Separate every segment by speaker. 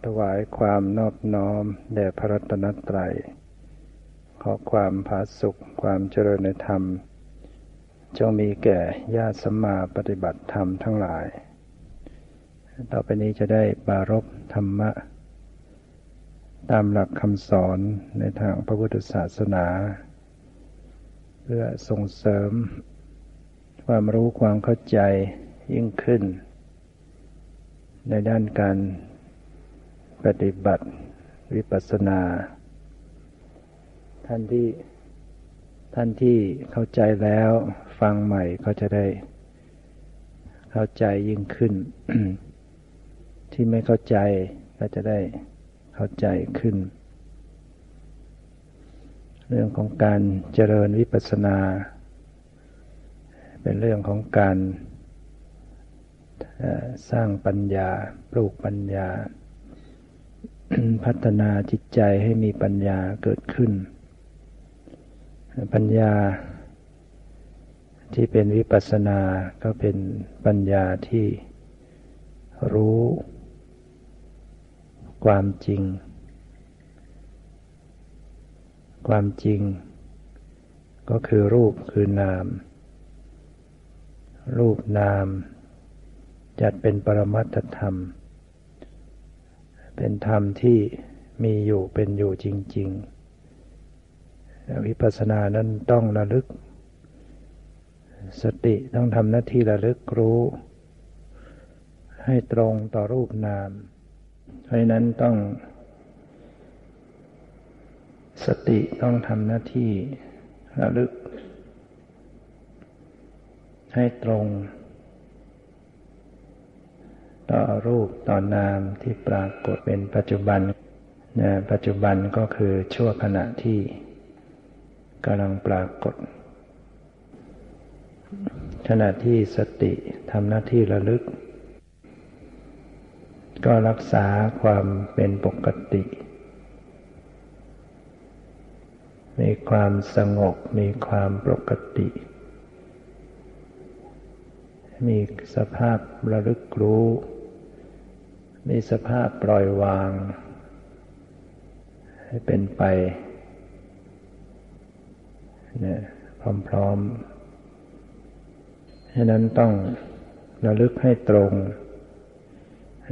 Speaker 1: อถวายความนอบน้อมแด่พระรัตนตรัย ขอความผาสุขความเจริญในธรรม จงมีแก่ญาติสัมมาปฏิบัติธรรมทั้งหลาย ต่อไปนี้จะได้บารบธรรมะ ตามหลักคำสอนในทางพระพุทธศาสนา เพื่อส่งเสริม ความรู้ความเข้าใจยิ่งขึ้น ในด้านการ ปฏิบัติวิปัสสนา ท่านที่ท่านที่เข้าใจแล้วฟังใหม่ก็จะได้ เข้าใจยิ่งขึ้น ที่ไม่เข้าใจก็จะได้เข้าใจขึ้น เรื่องของการเจริญวิปัสสนา เป็นเรื่องของการสร้างปัญญาปลูกปัญญา พัฒนาจิตใจให้มีปัญญาเกิดขึ้น ปัญญาที่เป็นวิปัสสนา ก็เป็นปัญญาที่รู้ ความจริง ความจริง ก็คือรูปคือนาม รูปนาม จัดเป็นปรมัตธรรม เป็นธรรมที่มีอยู่เป็นอยู่จริง ๆ วิปัสสนานั้นต้องระลึก สติต้องทำหน้าที่ระลึกรู้ ให้ตรงต่อรูปนาม เพราะนั้นต้อง สติต้องทำหน้าที่ระลึก ให้ตรง ต่อรูปต่อนามที่ปรากฏเป็นปัจจุบันนะปัจจุบันก็คือชั่วขณะที่กำลังปรากฏ ขณะที่สติทำหน้าที่ระลึก ก็รักษาความเป็นปกติ มีความสงบมีความปกติมีสภาพระลึกรู้ มีสภาพปล่อยวาง ให้เป็นไปเนี่ยพร้อมๆฉะนั้นต้องระลึกให้ตรง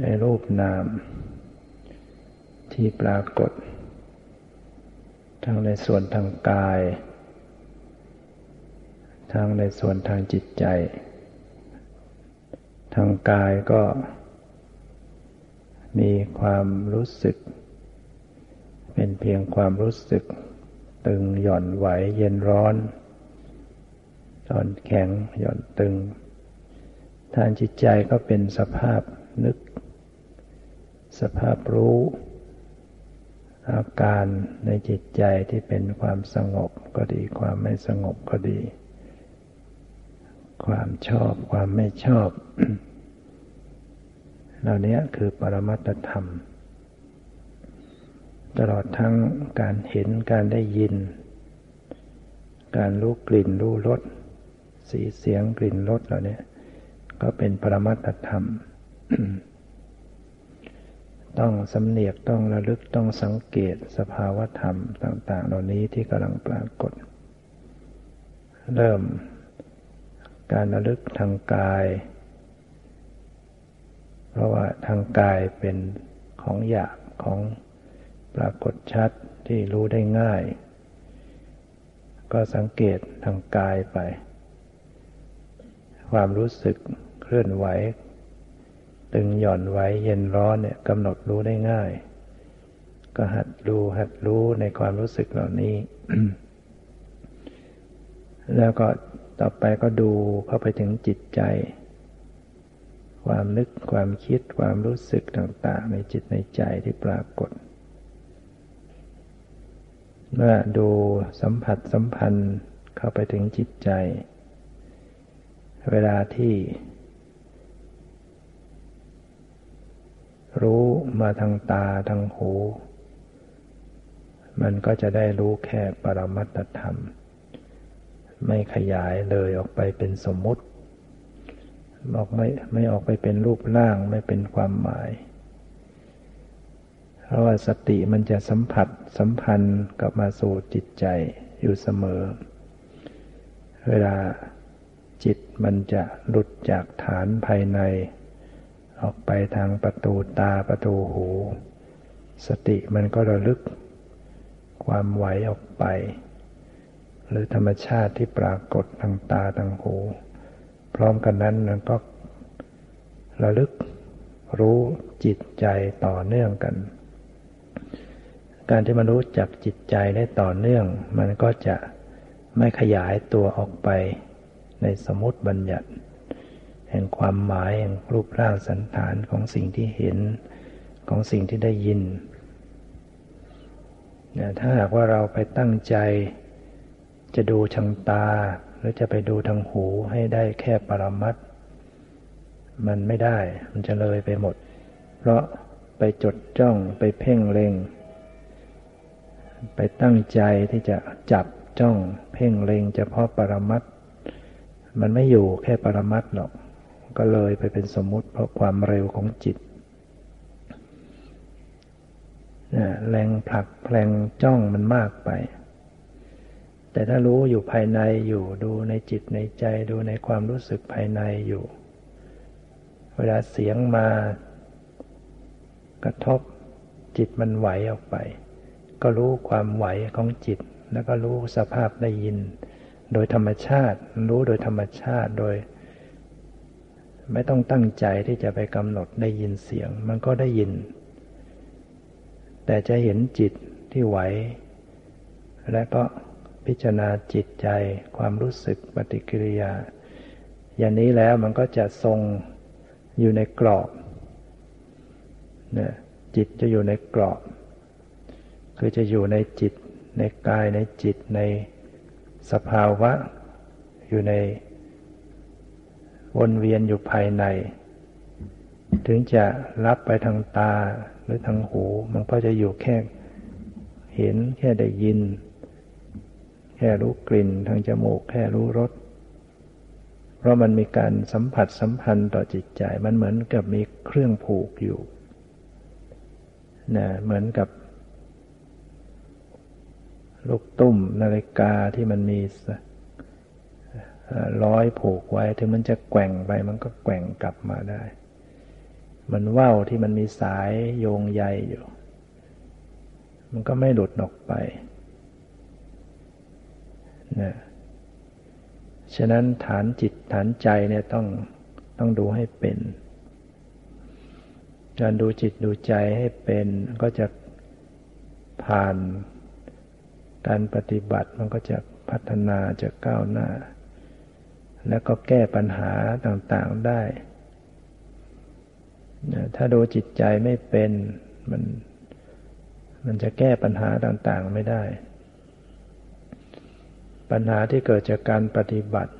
Speaker 1: ในรูปนาม ที่ปรากฏ ทั้งในส่วนทางกาย ทั้งในส่วนทางจิตใจ ทางกายก็ มีความรู้สึก เป็นเพียงความรู้สึก ตึงหย่อนไหวเย็นร้อนอ่อนแข็งหย่อนตึง ทางจิตใจก็เป็นสภาพนึก สภาพรู้ อาการในจิตใจที่เป็นความสงบก็ดี ความไม่สงบก็ดี ความชอบความไม่ชอบ เหล่านี้คือปรมัตธรรม ตลอดทั้งการเห็นการได้ยิน การรู้กลิ่นรู้รสสีเสียงกลิ่นรสเหล่านี้ก็เป็นปรมัตธรรม ต้องสำเนียกต้องระลึกต้องสังเกตสภาวธรรมต่าง ๆ เหล่านี้ที่กำลังปรากฏ เริ่มการระลึกทางกาย ราะว่าทางกายเป็นของหยาบของปรากฏชัดที่รู้ได้ง่าย ก็สังเกตทางกายไป ความรู้สึกเคลื่อนไหว ตึงหย่อนไหวเย็นร้อนเนี่ยกำหนดรู้ได้ง่าย ก็หัดดูหัดรู้ในความรู้สึกเหล่านี้ แล้วก็ต่อไปก็ดูเข้าไปถึงจิตใจ ความนึกความคิดความรู้สึกต่างๆ ในจิตในใจที่ปรากฏ เมื่อดูสัมผัสสัมพันธ์เข้าไปถึงจิตใจ เวลาที่ รู้มาทางตาทางหู มันก็จะได้รู้แค่ปรมัตธรรม ไม่ขยายเลยออกไปเป็นสมมุติ ออกไม่ไม่ออกไปเป็นรูปร่างไม่เป็นความหมาย เพราะว่าสติมันจะสัมผัสสัมพันธ์กับมาสู่จิตใจอยู่เสมอ เวลาจิตมันจะหลุดจากฐานภายใน ออกไปทางประตูตาประตูหู สติมันก็ระลึก ความไหวออกไป หรือธรรมชาติที่ปรากฏทางตาทางหู ร้อมกันนั้นมันก็ระลึกรู้จิตใจต่อเนื่องกัน การที่มันรู้จักจิตใจได้ต่อเนื่อง มันก็จะไม่ขยายตัวออกไปในสมมติบัญญัติ แห่งความหมายแห่งรูปร่างสันฐานของสิ่งที่เห็นของสิ่งที่ได้ยิน ถ้าหากว่าเราไปตั้งใจจะดูทางตา หรือจะไปดูทางหูให้ได้แค่ปรมัตมันไม่ได้ มันจะเลยไปหมด เพราะไปจดจ้องไปเพ่งเล็ง ไปตั้งใจที่จะจับจ้อง เพ่งเล็งเฉพาะปรมัตมันไม่อยู่แค่ปรมัตหรอก ก็เลยไปเป็นสมมุติเพราะความเร็วของจิตแรงผลักแรงจ้องมันมากไป แต่ถ้ารู้อยู่ภายในอยู่ดูในจิตในใจดูในความรู้สึกภายในอยู่ เวลาเสียงมากระทบจิตมันไหวออกไป ก็รู้ความไหวของจิต แล้วก็รู้สภาพได้ยิน โดยธรรมชาติ รู้โดยธรรมชาติโดย ไม่ต้องตั้งใจที่จะไปกำหนดได้ยินเสียง มันก็ได้ยิน แต่จะเห็นจิตที่ไหว และก็ พิจารณาจิตใจ ความรู้สึกปฏิกิริยา อย่างนี้แล้วมันก็จะทรงอยู่ในกรอบเนี่ยจิตจะอยู่ในกรอบ คือจะอยู่ในจิต ในกายในจิตในสภาวะ อยู่ในวนเวียนอยู่ภายใน ถึงจะรับไปทางตาหรือทางหู มันก็จะอยู่แค่เห็นแค่ได้ยิน แค่รู้กลิ่นทางจมูก แค่รู้รส เพราะมันมีการสัมผัสสัมพันธ์ต่อจิตใจ มันเหมือนกับมีเครื่องผูกอยู่นะเหมือนกับ ลูกตุ้มนาฬิกาที่มันมีร้อยผูกไว้ ถึงมันจะแกว่งไป มันก็แกว่งกลับมาได้ มันว่าวที่มันมีสายโยงใยอยู่ มันก็ไม่หลุดออกไป นะฉะนั้นฐานจิตฐานใจเนี่ยต้องต้องดูให้เป็น การดูจิตดูใจให้เป็นก็จะผ่านการปฏิบัติมันก็จะพัฒนาจะก้าวหน้า แล้วก็แก้ปัญหาต่างๆได้ ถ้าดูจิตใจไม่เป็นมันมันจะแก้ปัญหาต่างๆไม่ได้ ปัญหาที่เกิดจากการปฏิบัติ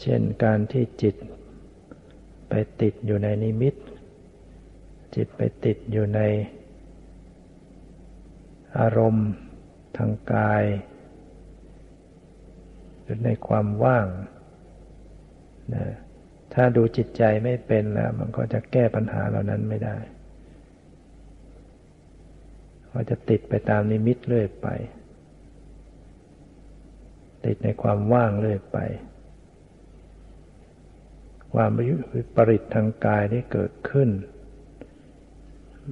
Speaker 1: เช่นการที่จิตไปติดอยู่ในนิมิต จิตไปติดอยู่ในอารมณ์ทางกายหรือในความว่างนะถ้าดูจิตใจไม่เป็นแล้วมันก็จะแก้ปัญหาเหล่านั้นไม่ได้ ก็จะติดไปตามนิมิตเรื่อยไป ติดในความว่างเรื่อยไป ความวิปริตทางกายที่เกิดขึ้น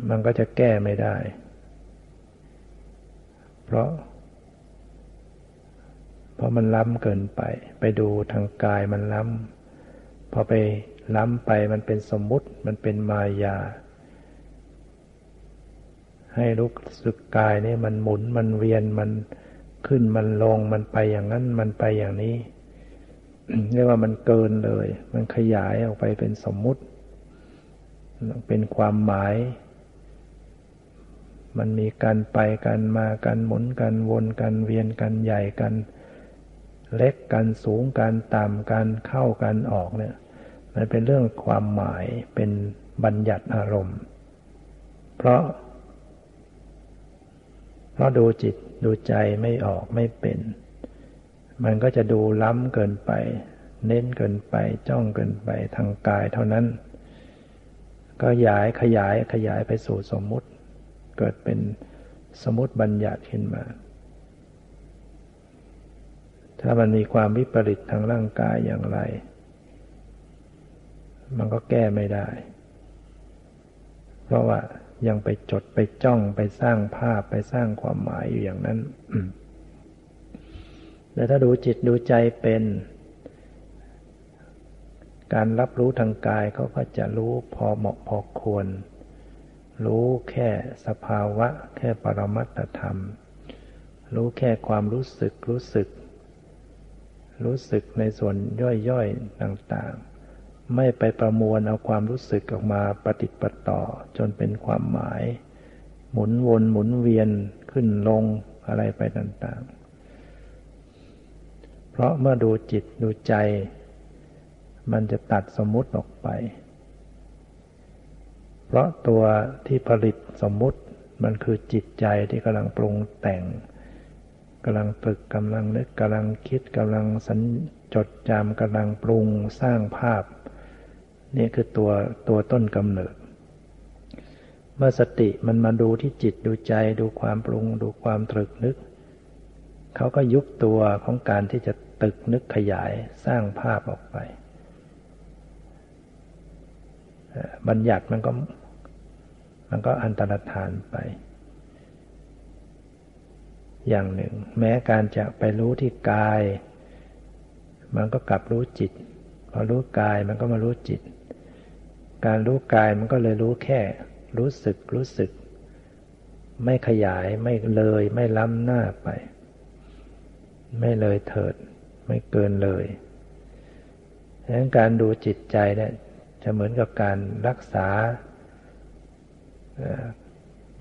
Speaker 1: มันก็จะแก้ไม่ได้ เพราะ เพราะมันล้ำเกินไป ไปดูทางกายมันล้ำพอไปล้ำไปมันเป็นสมมุติมันเป็นมายา ให้รู้สึกกายนี่มันหมุนมันเวียนมัน ขึ้นมันลงมันไปอย่างนั้น มันไปอย่างนี้เรียกว่ามันเกินเลย มันขยายออกไปเป็นสมมุติ เป็นความหมาย มันมีการไปกันมากันหมุนกันวนกันเวียนกันใหญ่กัน เล็กกันสูงกันต่ำกันเข้ากันออกเนี่ย มันเป็นเรื่องความหมายเป็นบัญญัติอารมณ์ เพราะ เพราะดูจิต ดูใจไม่ออกไม่เป็น มันก็จะดูล้ำเกินไป เน้นเกินไปจ้องเกินไปทางกายเท่านั้น ก็ยายขยายขยายไปสู่สมมุติ เกิดเป็นสมมติบัญญัติขึ้นมา ถ้ามันมีความวิปริตทางร่างกายอย่างไร มันก็แก้ไม่ได้ เพราะว่า ยังไปจดไปจ้องไปสร้างภาพไปสร้างความหมายอยู่อย่างนั้นแต่ถ้าดูจิตดูใจเป็น การรับรู้ทางกายเขาก็จะรู้พอเหมาะพอควร รู้แค่สภาวะ แค่ปรมัตธรรม รู้แค่ความรู้สึกรู้สึก รู้สึกในส่วนย่อยๆต่างๆ ไม่ไปประมวลเอาความรู้สึกออกมาปฏิปต่อจนเป็นความหมาย หมุนวนหมุนเวียนขึ้นลงอะไรไปต่างๆ เพราะเมื่อดูจิตดูใจ มันจะตัดสมมุติออกไป เพราะตัวที่ผลิตสมมุติมันคือจิตใจที่กำลังปรุงแต่งกำลังตึกกำลังนึกกำลังคิดกำลังสัญจดจำกำลังปรุงสร้างภาพ นี่คือตัวตัวต้นกำเนิด เมื่อสติมันมาดูที่จิตดูใจดูความปรุง ดูความตรึกนึก เขาก็ยุบตัวของการที่จะตึกนึกขยายสร้างภาพออกไป บัญญัติมันก็มันก็อันตรธานไป อย่างหนึ่ง แม้การจะไปรู้ที่กาย มันก็กลับรู้จิต พอรู้กายมันก็มารู้จิต การรู้กายมันก็เลยรู้แค่ รู้สึกรู้สึก ไม่ขยายไม่เลยไม่ล้ำหน้าไป ไม่เลยเถิด ไม่เกินเลยดังนั้นการดูจิตใจเนี่ยจะเหมือนกับการรักษา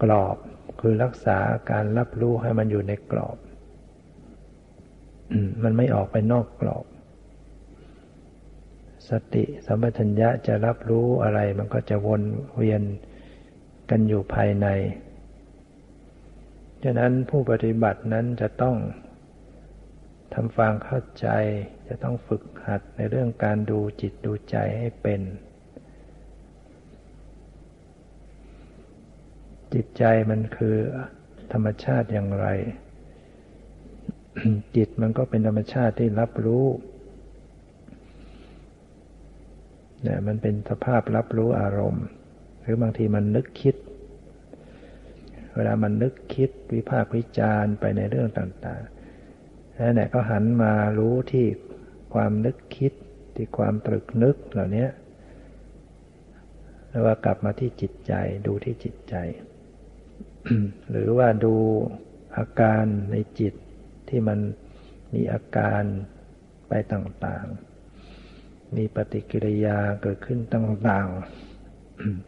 Speaker 1: กรอบคือรักษาการรับรู้ให้มันอยู่ในกรอบ มันไม่ออกไปนอกกรอบ สติสัมปชัญญะจะรับรู้อะไรมันก็จะวนเวียนกันอยู่ภายใน ฉะนั้นผู้ปฏิบัตินั้นจะต้องทำฟังเข้าใจ จะต้องฝึกหัดในเรื่องการดูจิตดูใจให้เป็น จิตใจมันคือธรรมชาติอย่างไร จิตมันก็เป็นธรรมชาติที่รับรู้ เนี่ยมันเป็นสภาพรับรู้อารมณ์ หรือบางทีมันนึกคิด เวลามันนึกคิดวิพากษ์วิจารณ์ไปในเรื่องต่างๆนั่นแหละก็หันมารู้ที่ความนึกคิดที่ความตรึกนึกเหล่านี้แล้วว่ากลับมาที่จิตใจดูที่จิตใจ หรือว่าดูอาการในจิตที่มันมีอาการไปต่างๆ มีปฏิกิริยาเกิดขึ้นต่าง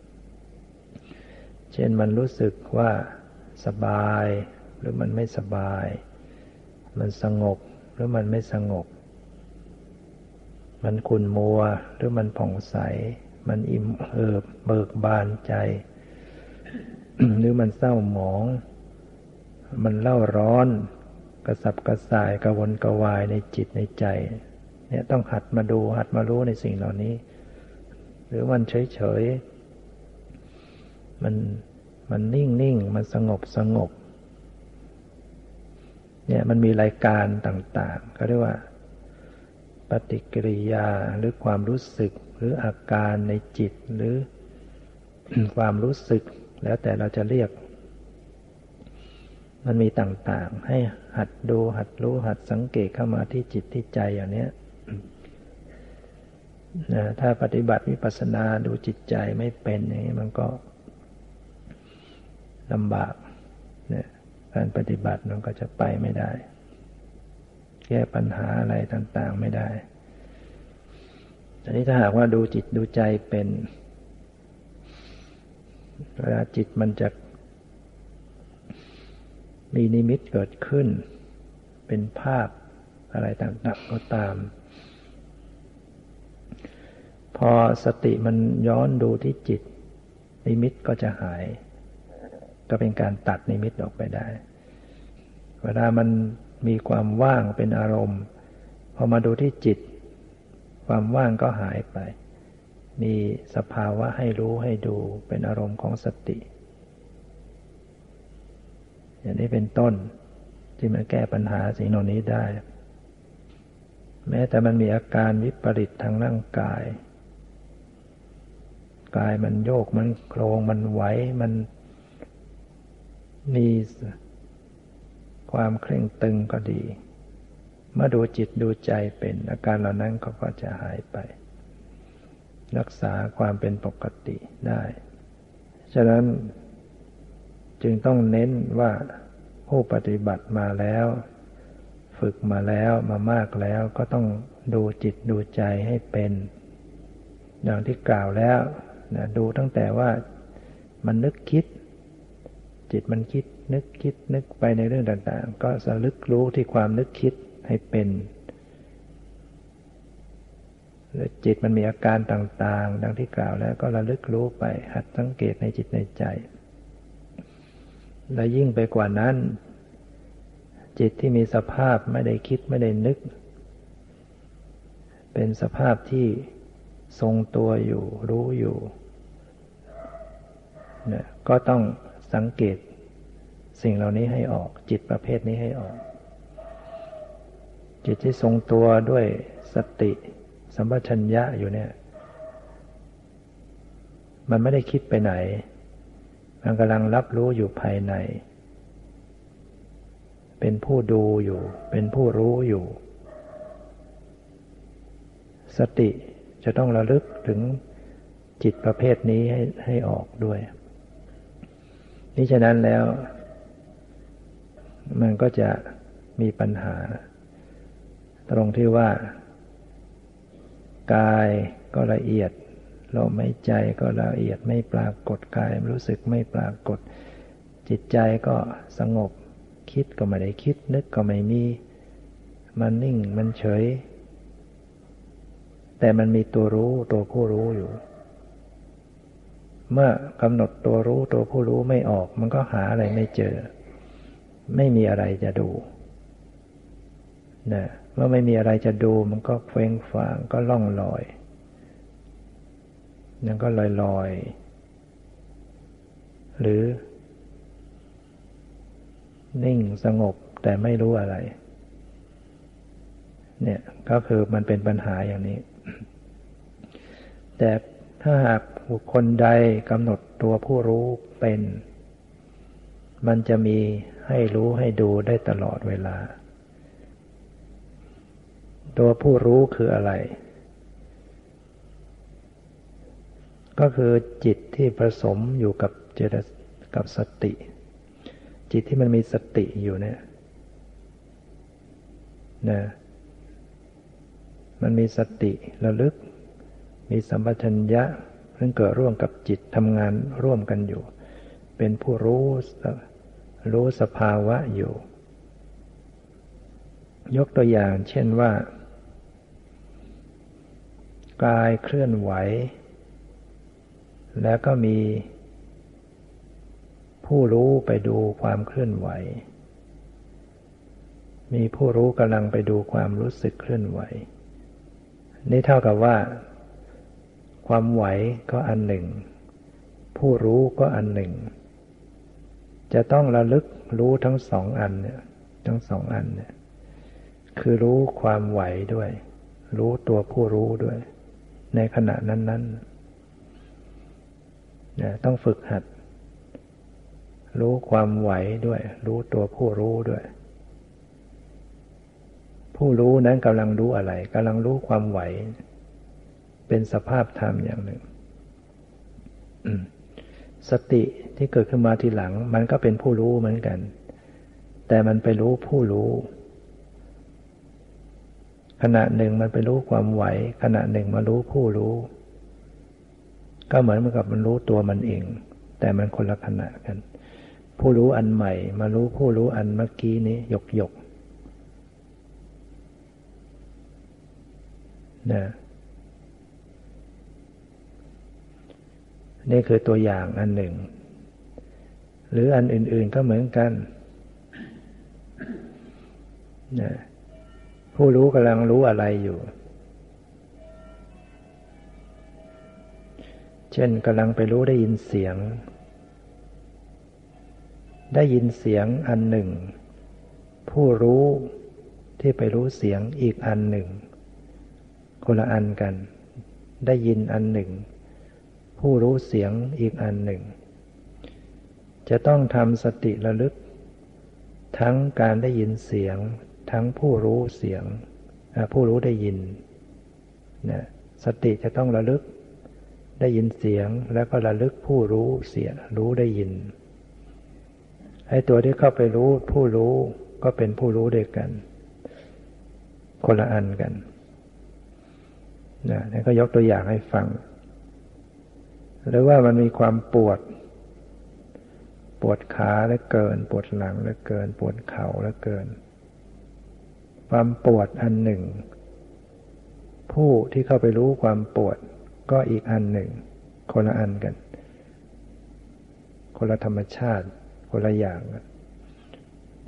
Speaker 1: ๆ เช่นมันรู้สึกว่าสบาย หรือมันไม่สบาย มันสงบหรือมันไม่สงบ มันขุ่นมัวหรือมันผ่องใส มันอิ่มเอิบเบิกบานใจ หรือมันเศร้าหมอง มันเล่าร้อน กระสับกระส่ายกระวนกระวายในจิตในใจ เนี่ยต้องหัดมาดูหัดมารู้ในสิ่งเหล่านี้ หรือมันเฉยเฉยมันมันนิ่งนิ่งมันสงบสงบเนี่ยมันมีรายการต่างๆเขาเรียกว่า ปฏิกิริยาหรือความรู้สึกหรืออาการในจิตหรือความรู้สึกแล้วแต่เราจะเรียก มันมีต่างๆ ให้หัดดูหัดรู้หัดสังเกตเข้ามาที่จิตที่ใจอย่างเนี้ย นะถ้าปฏิบัติวิปัสสนาดูจิตใจไม่เป็นอย่างนี้มันก็ลำบากนี่ยการปฏิบัติมันก็จะไปไม่ได้ แก้ปัญหาอะไรต่างๆไม่ได้อันนี้ถ้าหากว่าดูจิตดูใจเป็นเวลาจิตมันจะมีนิมิตเกิดขึ้น เป็นภาพอะไรต่างๆก็ตาม พอสติมันย้อนดูที่จิต นิมิตก็จะหาย ก็เป็นการตัดนิมิตออกไปได้ เวลามันมีความว่างเป็นอารมณ์ พอมาดูที่จิต ความว่างก็หายไป มีสภาวะให้รู้ให้ดูเป็นอารมณ์ของสติ อย่างนี้เป็นต้นที่มันแก้ปัญหาสิ่งเหล่านี้ได้ แม้แต่มันมีอาการวิปริตทางร่างกาย กายมันโยกมันโครงมันไหวมันมีความเคร่งตึงก็ดี เมื่อดูจิตดูใจเป็น อาการเหล่านั้นก็จะหายไป รักษาความเป็นปกติได้ ฉะนั้นจึงต้องเน้นว่าผู้ปฏิบัติมาแล้ว ฝึกมาแล้วมามากแล้วก็ต้องดูจิตดูใจให้เป็น อย่างที่กล่าวแล้ว นะดูตั้งแต่ว่ามันนึกคิด จิตมันคิดนึกคิดนึกไปในเรื่องต่างๆ ก็สลึกรู้ที่ความนึกคิดให้เป็นแล้วจิตมันมีอาการต่างๆ ดังที่กล่าวแล้วก็ระลึกรู้ไป หัดสังเกตในจิตในใจ และยิ่งไปกว่านั้น จิตที่มีสภาพไม่ได้คิดไม่ได้นึก เป็นสภาพที่ทรงตัวอยู่รู้อยู่ เนี่ยก็ต้องสังเกตสิ่งเหล่านี้ให้ออก จิตประเภทนี้ให้ออก จิตที่ทรงตัวด้วยสติ สัมปชัญญะอยู่เนี่ย มันไม่ได้คิดไปไหน มันกำลังรับรู้อยู่ภายใน เป็นผู้ดูอยู่ เป็นผู้รู้อยู่ สติจะต้องระลึกถึงจิตประเภทนี้ให้ให้ออกด้วย นี่ฉะนั้นแล้ว มันก็จะมีปัญหา ตรงที่ว่า กายก็ละเอียดลมหายใจก็ละเอียดไม่ปรากฏกายรู้สึกไม่ปรากฏ จิตใจก็สงบ คิดก็ไม่ได้คิด นึกก็ไม่มี มันนิ่งมันเฉย แต่มันมีตัวรู้ตัวผู้รู้อยู่ เมื่อกำหนดตัวรู้ตัวผู้รู้ไม่ออก มันก็หาอะไรไม่เจอ ไม่มีอะไรจะดูนะเมื่อไม่มีอะไรจะดูมันก็เฟ้งฟางก็ล่องลอยนั่นก็ลอยลอย หรือ นิ่งสงบแต่ไม่รู้อะไร เนี่ยก็คือมันเป็นปัญหาอย่างนี้ แต่ ถ้าหากบุคคลใดกำหนดตัวผู้รู้เป็น มันจะมีให้รู้ให้ดูได้ตลอดเวลา ตัวผู้รู้คืออะไร ก็คือจิตที่ผสมอยู่กับเจตกับสติ จิตที่มันมีสติอยู่เนี่ยนะมันมีสติระลึก มีสัมปชัญญะซึ่งเกิดร่วมกับจิตทำงานร่วมกันอยู่ เป็นผู้รู้รู้สภาวะอยู่ ยกตัวอย่างเช่นว่า กายเคลื่อนไหว แล้วก็มี ผู้รู้ไปดูความเคลื่อนไหว มีผู้รู้กำลังไปดูความรู้สึกเคลื่อนไหว นี่เท่ากับว่า ความไหวก็อันหนึ่ง ผู้รู้ก็อันหนึ่ง จะต้องระลึกรู้ทั้งสองอันเนี่ยทั้งสองอันเนี่ยคือรู้ความไหวด้วย รู้ตัวผู้รู้ด้วย ในขณะนั้นๆเนี่ยต้องฝึกหัด รู้ความไหวด้วย รู้ตัวผู้รู้ด้วย ผู้รู้นั้นกำลังรู้อะไรกำลังรู้ความไหว เป็นสภาพธรรมอย่างหนึ่ง สติที่เกิดขึ้นมาทีหลัง มันก็เป็นผู้รู้เหมือนกัน แต่มันไปรู้ผู้รู้ ขณะหนึ่งมันไปรู้ความไหว ขณะหนึ่งมารู้ผู้รู้ ก็เหมือนกับมันรู้ตัวมันเอง แต่มันคนละขณะกัน ผู้รู้อันใหม่ มารู้ผู้รู้อันเมื่อกี้นี้หยกหยกนะ นี่คือตัวอย่างอันหนึ่ง หรืออันอื่น ๆก็เหมือนกันนะผู้รู้กำลังรู้อะไรอยู่ เช่นกำลังไปรู้ได้ยินเสียง ได้ยินเสียงอันหนึ่ง ผู้รู้ที่ไปรู้เสียงอีกอันหนึ่ง คนละอันกัน ได้ยินอันหนึ่ง ผู้รู้เสียงอีกอันหนึ่ง จะต้องทำสติระลึก ทั้งการได้ยินเสียง ทั้งผู้รู้เสียง ผู้รู้ได้ยินนะสติจะต้องระลึก ได้ยินเสียงแล้วก็ระลึกผู้รู้เสียงรู้ได้ยินไอ้ตัวที่เข้าไปรู้ผู้รู้ก็เป็นผู้รู้เดียวกัน คนละอันกันนะนี่ก็ยกตัวอย่างให้ฟัง หรือว่ามันมีความปวด ปวดขาแล้วเกิน ปวดหลังแล้วเกิน ปวดเข่าแล้วเกิน ความปวดอันหนึ่ง ผู้ที่เข้าไปรู้ความปวดก็อีกอันหนึ่ง คนละอันกัน คนละธรรมชาติ คนละอย่าง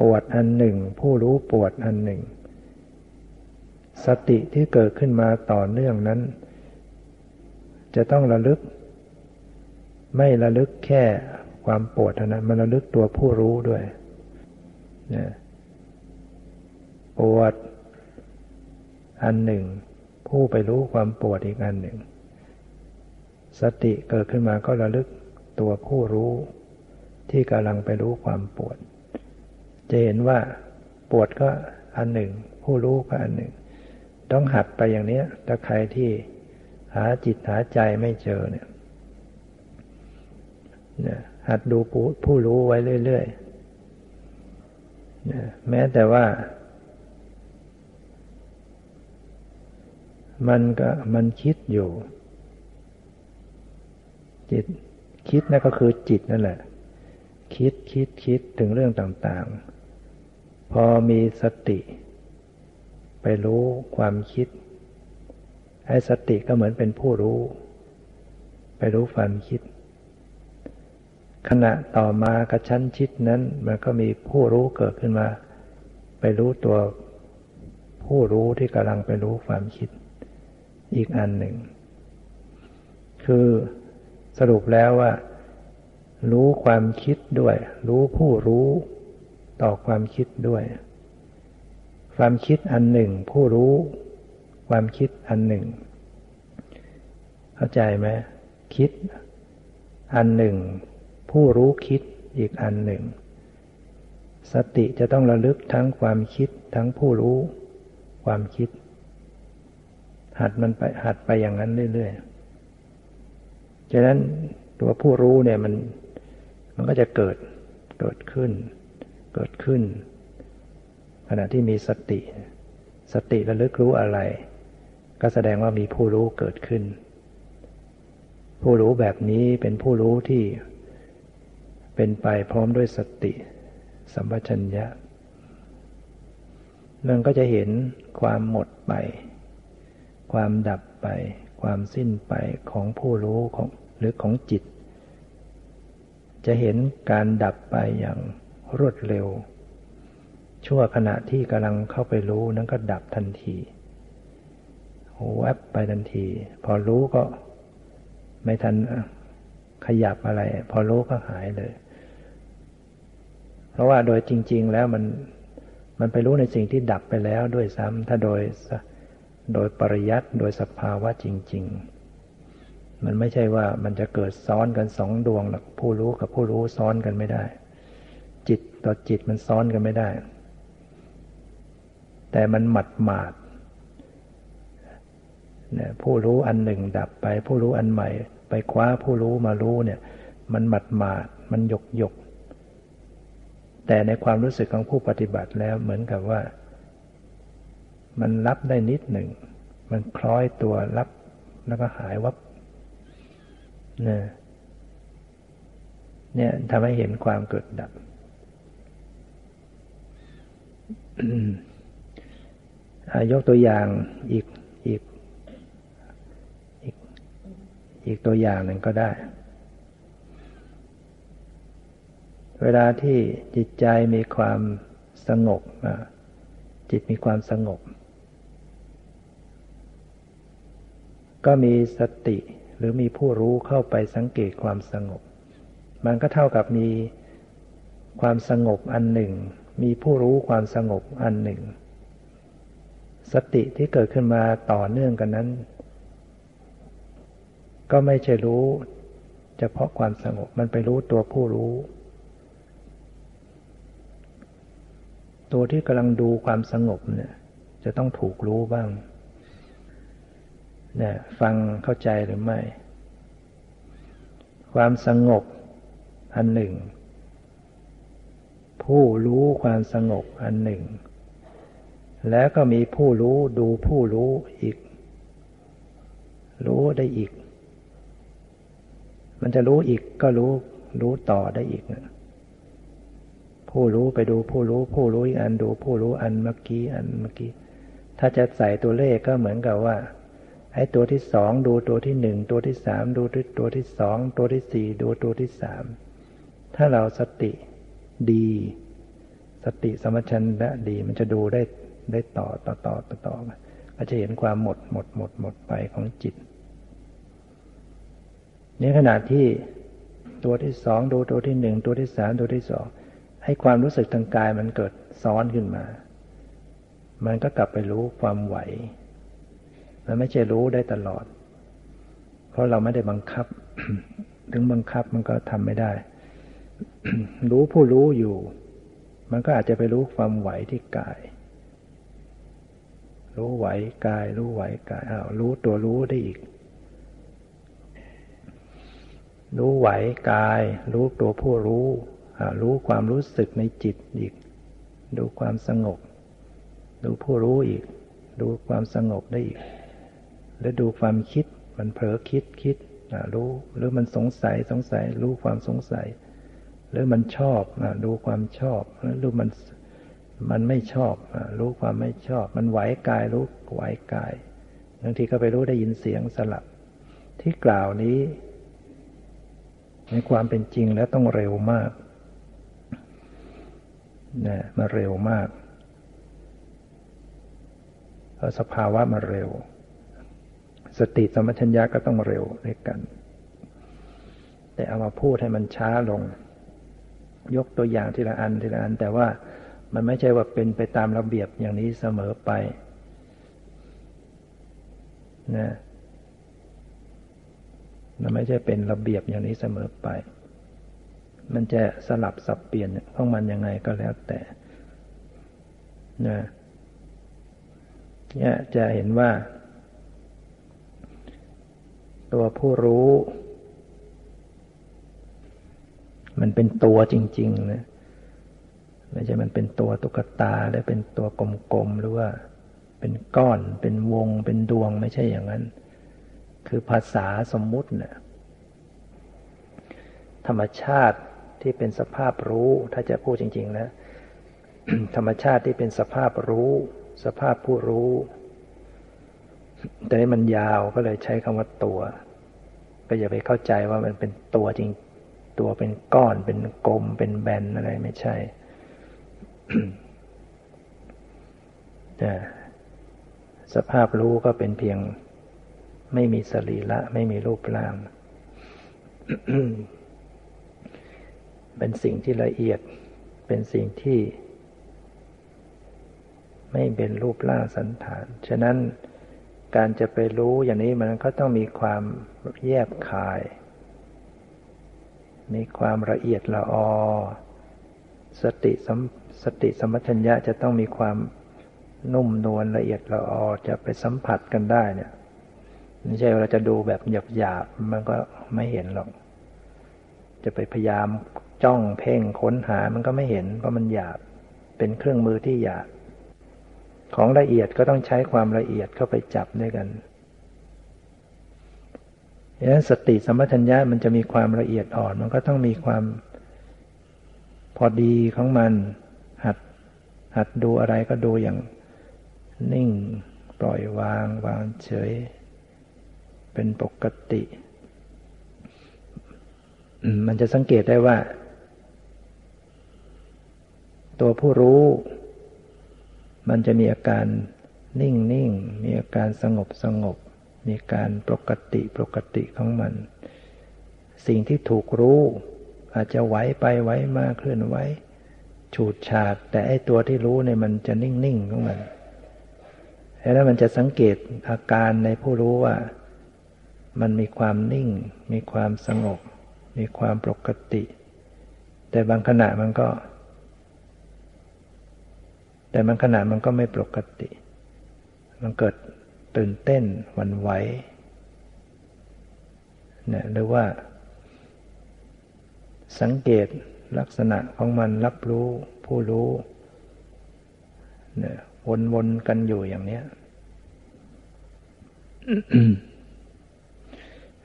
Speaker 1: ปวดอันหนึ่ง ผู้รู้ปวดอันหนึ่ง สติที่เกิดขึ้นมาต่อเนื่องนั้น จะต้องระลึก ไม่ระลึกแค่ความปวดเท่านั้นมันระลึกตัวผู้รู้ด้วยปวดอันหนึ่ง ผู้ไปรู้ความปวดอีกอันหนึ่ง สติเกิดขึ้นมาก็ระลึกตัวผู้รู้ที่กำลังไปรู้ความปวด จะเห็นว่าปวดก็อันหนึ่ง ผู้รู้ก็อันหนึ่ง ต้องหัดไปอย่างนี้ถ้าใครที่หาจิตหาใจไม่เจอเนี่ย หัดดูผู้รู้ไว้เรื่อยๆแม้แต่ว่า มันก็มันคิดอยู่ จิตคิดนั่นก็คือจิตนั่นแหละ คิดคิดคิดถึงเรื่องต่างๆ พอมีสติ ไปรู้ความคิดไอ้สติก็เหมือนเป็นผู้รู้ ไปรู้ความคิด ขณะต่อมากระชั้นชิดนั้น มันก็มีผู้รู้เกิดขึ้นมา ไปรู้ตัวผู้รู้ที่กำลังไปรู้ความคิด อีกอันหนึ่ง คือสรุปแล้วว่า รู้ความคิดด้วย รู้ผู้รู้ต่อความคิดด้วย ความคิดอันหนึ่ง ผู้รู้ ความคิดอันหนึ่ง เข้าใจไหมคิด อันหนึ่ง ผู้รู้คิดอีกอันหนึ่ง สติจะต้องระลึกทั้งความคิดทั้งผู้รู้ความคิด หัดมันไปหัดไปอย่างนั้นเรื่อยๆฉะนั้นตัวผู้รู้เนี่ยมันมันก็จะเกิดเกิดขึ้น เกิดขึ้น ขณะที่มีสติ สติระลึกรู้อะไร ก็แสดงว่ามีผู้รู้เกิดขึ้น ผู้รู้แบบนี้เป็นผู้รู้ที่ เป็นไปพร้อมด้วยสติ สัมปชัญญะมันก็จะเห็นความหมดไป ความดับไป ความสิ้นไปของผู้รู้ของหรือของจิต จะเห็นการดับไปอย่างรวดเร็ว ชั่วขณะที่กำลังเข้าไปรู้นั้นก็ดับทันทีแวบไปทันที พอรู้ก็ไม่ทันขยับอะไร พอรู้ก็หายเลย เพราะว่าโดยจริง ๆ แล้วมันมันไปรู้ในสิ่งที่ดับไปแล้วด้วยซ้ำถ้าโดยโดยปริยัติโดยสภาวะจริง ๆ มันไม่ใช่ว่ามันจะเกิดซ้อนกันสองดวงหรอกผู้รู้กับผู้รู้ซ้อนกันไม่ได้ จิตต่อจิตมันซ้อนกันไม่ได้ แต่มันหมัดหมาดเนี่ยผู้รู้อันหนึ่งดับไป ผู้รู้อันใหม่ ไปคว้าผู้รู้มารู้เนี่ย มันหมัดหมาดมันหยกหยก แต่ในความรู้สึกของผู้ปฏิบัติแล้วเหมือนกับว่า มันรับได้นิดหนึ่ง มันคล้อยตัวรับแล้วก็หายวับเนี่ยเนี่ยทำให้เห็นความเกิดดับยกตัวอย่างอีกอีกอีกอีกตัวอย่างหนึ่งก็ได้ เวลาที่จิตใจมีความสงบจิตมีความสงบ ก็มีสติหรือมีผู้รู้เข้าไปสังเกตความสงบ มันก็เท่ากับมีความสงบอันหนึ่ง มีผู้รู้ความสงบอันหนึ่ง สติที่เกิดขึ้นมาต่อเนื่องกันนั้น ก็ไม่ใช่รู้ เฉพาะความสงบมันไปรู้ตัวผู้รู้ ตัวที่กำลังดูความสงบเนี่ย จะต้องถูกรู้บ้างเนี่ยฟังเข้าใจหรือไม่ ความสงบอันหนึ่ง ผู้รู้ความสงบอันหนึ่ง แล้วก็มีผู้รู้ดูผู้รู้อีก รู้ได้อีก มันจะรู้อีกก็รู้รู้ต่อได้อีกนะ ผู้รู้ไปดูผู้รู้ ผู้รู้อีกอันดูผู้รู้อันเมื่อกี้อันเมื่อกี้ ถ้าจะใส่ตัวเลขก็เหมือนกับว่าไอ้ตัวที่สองดูตัวที่หนึ่งตัวที่สามดูตัวที่สองตัวที่สี่ดูตัวที่สามถ้าเราสติดี สติสมัชัญญะดีมันจะดูได้ได้ต่อต่อต่อต่อต่อก็จะเห็นความหมดหมดหมดหมดไปของจิตนี่ขณะที่ตัวที่สองดูตัวที่หนึ่งตัวที่สามตัวที่สอง ให้ความรู้สึกทางกายมันเกิดซ้อนขึ้นมา มันก็กลับไปรู้ความไหว มันไม่ใช่รู้ได้ตลอด เพราะเราไม่ได้บังคับ ถึงบังคับมันก็ทำไม่ได้ รู้ผู้รู้อยู่ มันก็อาจจะไปรู้ความไหวที่กาย รู้ไหวกาย รู้ไหวกายอ้าวรู้ตัวรู้ได้อีก รู้ไหวกาย รู้ตัวผู้รู้ รู้ความรู้สึกในจิตอีก ดูความสงบ ดูผู้รู้อีก ดูความสงบได้อีกหรือดูความคิดมันเผลอคิดคิดรู้หรือมันสงสัยสงสัย รู้ความสงสัย หรือมันชอบดูความชอบหรือมันมันไม่ชอบรู้ความไม่ชอบ มันไหวกายรู้ไหวกายบางทีก็ไปรู้ได้ยินเสียงสลับ ที่กล่าวนี้ ในความเป็นจริงแล้วต้องเร็วมาก นะมาเร็วมากเพราะสภาวะมาเร็ว สติสมัชัญญาก็ต้องเร็วด้วยกัน แต่เอามาพูดให้มันช้าลง ยกตัวอย่างทีละอันทีละอัน แต่ว่ามันไม่ใช่ว่าเป็นไปตามระเบียบอย่างนี้เสมอไปนะมันไม่ใช่เป็นระเบียบอย่างนี้เสมอไป มันจะสลับสับเปลี่ยนของมันยังไงก็แล้วแต่นะเนี่ยจะเห็นว่า ตัวผู้รู้ มันเป็นตัวจริงๆนะไม่ใช่มันเป็นตัวตุ๊กตาแล้วเป็นตัวกลมๆหรือว่า เป็นก้อน เป็นวง เป็นดวงไม่ใช่อย่างนั้น คือภาษาสมมุตินะ่ะธรรมชาติ ที่เป็นสภาพรู้ ถ้าจะพูดจริงๆนะธรรมชาติที่เป็นสภาพรู้ สภาพผู้รู้ แต่นี้มันยาวก็เลยใช้คำว่าตัว ก็อย่าไปเข้าใจว่ามันเป็นตัวจริง ตัวเป็นก้อนเป็นกลมเป็นแบนอะไรไม่ใช่แต่สภาพรู้ก็เป็นเพียง ไม่มีสรีระไม่มีรูปร่าง เป็นสิ่งที่ละเอียด เป็นสิ่งที่ ไม่เป็นรูปร่างสันฐาน ฉะนั้นการจะไปรู้อย่างนี้มันก็ต้องมีความแยบคาย มีความละเอียดละออ สติสสติสมัชัญญะจะต้องมีความนุ่มนวลละเอียดละออจะไปสัมผัสกันได้เนี่ยไม่ใช่เราจะดูแบบหยาบหยาบมันก็ไม่เห็นหรอก จะไปพยายาม จ้องเพ่งค้นหามันก็ไม่เห็นเพราะมันหยาบ เป็นเครื่องมือที่หยาบ ของละเอียดก็ต้องใช้ความละเอียดเข้าไปจับด้วยกันดังนั้นสติสมัชัญญะมันจะมีความละเอียดอ่อน มันก็ต้องมีความพอดีของมัน หัดหัดดูอะไรก็ดูอย่างนิ่งปล่อยวางวางเฉย เป็นปกติ มันจะสังเกตได้ว่า ตัวผู้รู้ มันจะมีอาการนิ่งนิ่งมีอาการสงบสงบ มีการปกติปกติของมัน สิ่งที่ถูกรู้ อาจจะไหวไปไหวมาเคลื่อนไหวฉูดฉาด แต่ไอตัวที่รู้เนี่ยมันจะนิ่งๆของมันแล้วมันจะสังเกตอาการในผู้รู้ว่า มันมีความนิ่ง มีความสงบ มีความปกติ แต่บางขณะมันก็ แต่บางขณะมันก็ไม่ปกติ มันเกิดตื่นเต้นวันไหวเนี่ยหรือว่า สังเกตลักษณะของมันรับรู้ผู้รู้เนี่ยวนๆกันอยู่อย่างนี้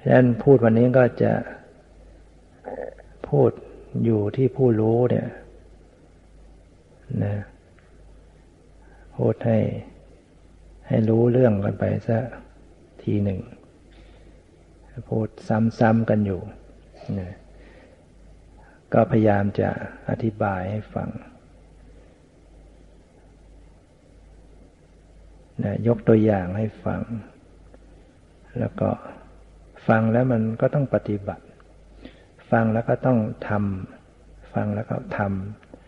Speaker 1: ฉะนั้นพูดวันนี้ก็จะพูดอยู่ที่ผู้รู้เนี่ยนะ พูดให้ ให้รู้เรื่องกันไปสักทีหนึ่ง พูดซ้ำๆกันอยู่นะก็พยายามจะอธิบายให้ฟังนะยกตัวอย่างให้ฟัง แล้วก็ฟังแล้วมันก็ต้องปฏิบัติ ฟังแล้วก็ต้องทำฟังแล้วก็ท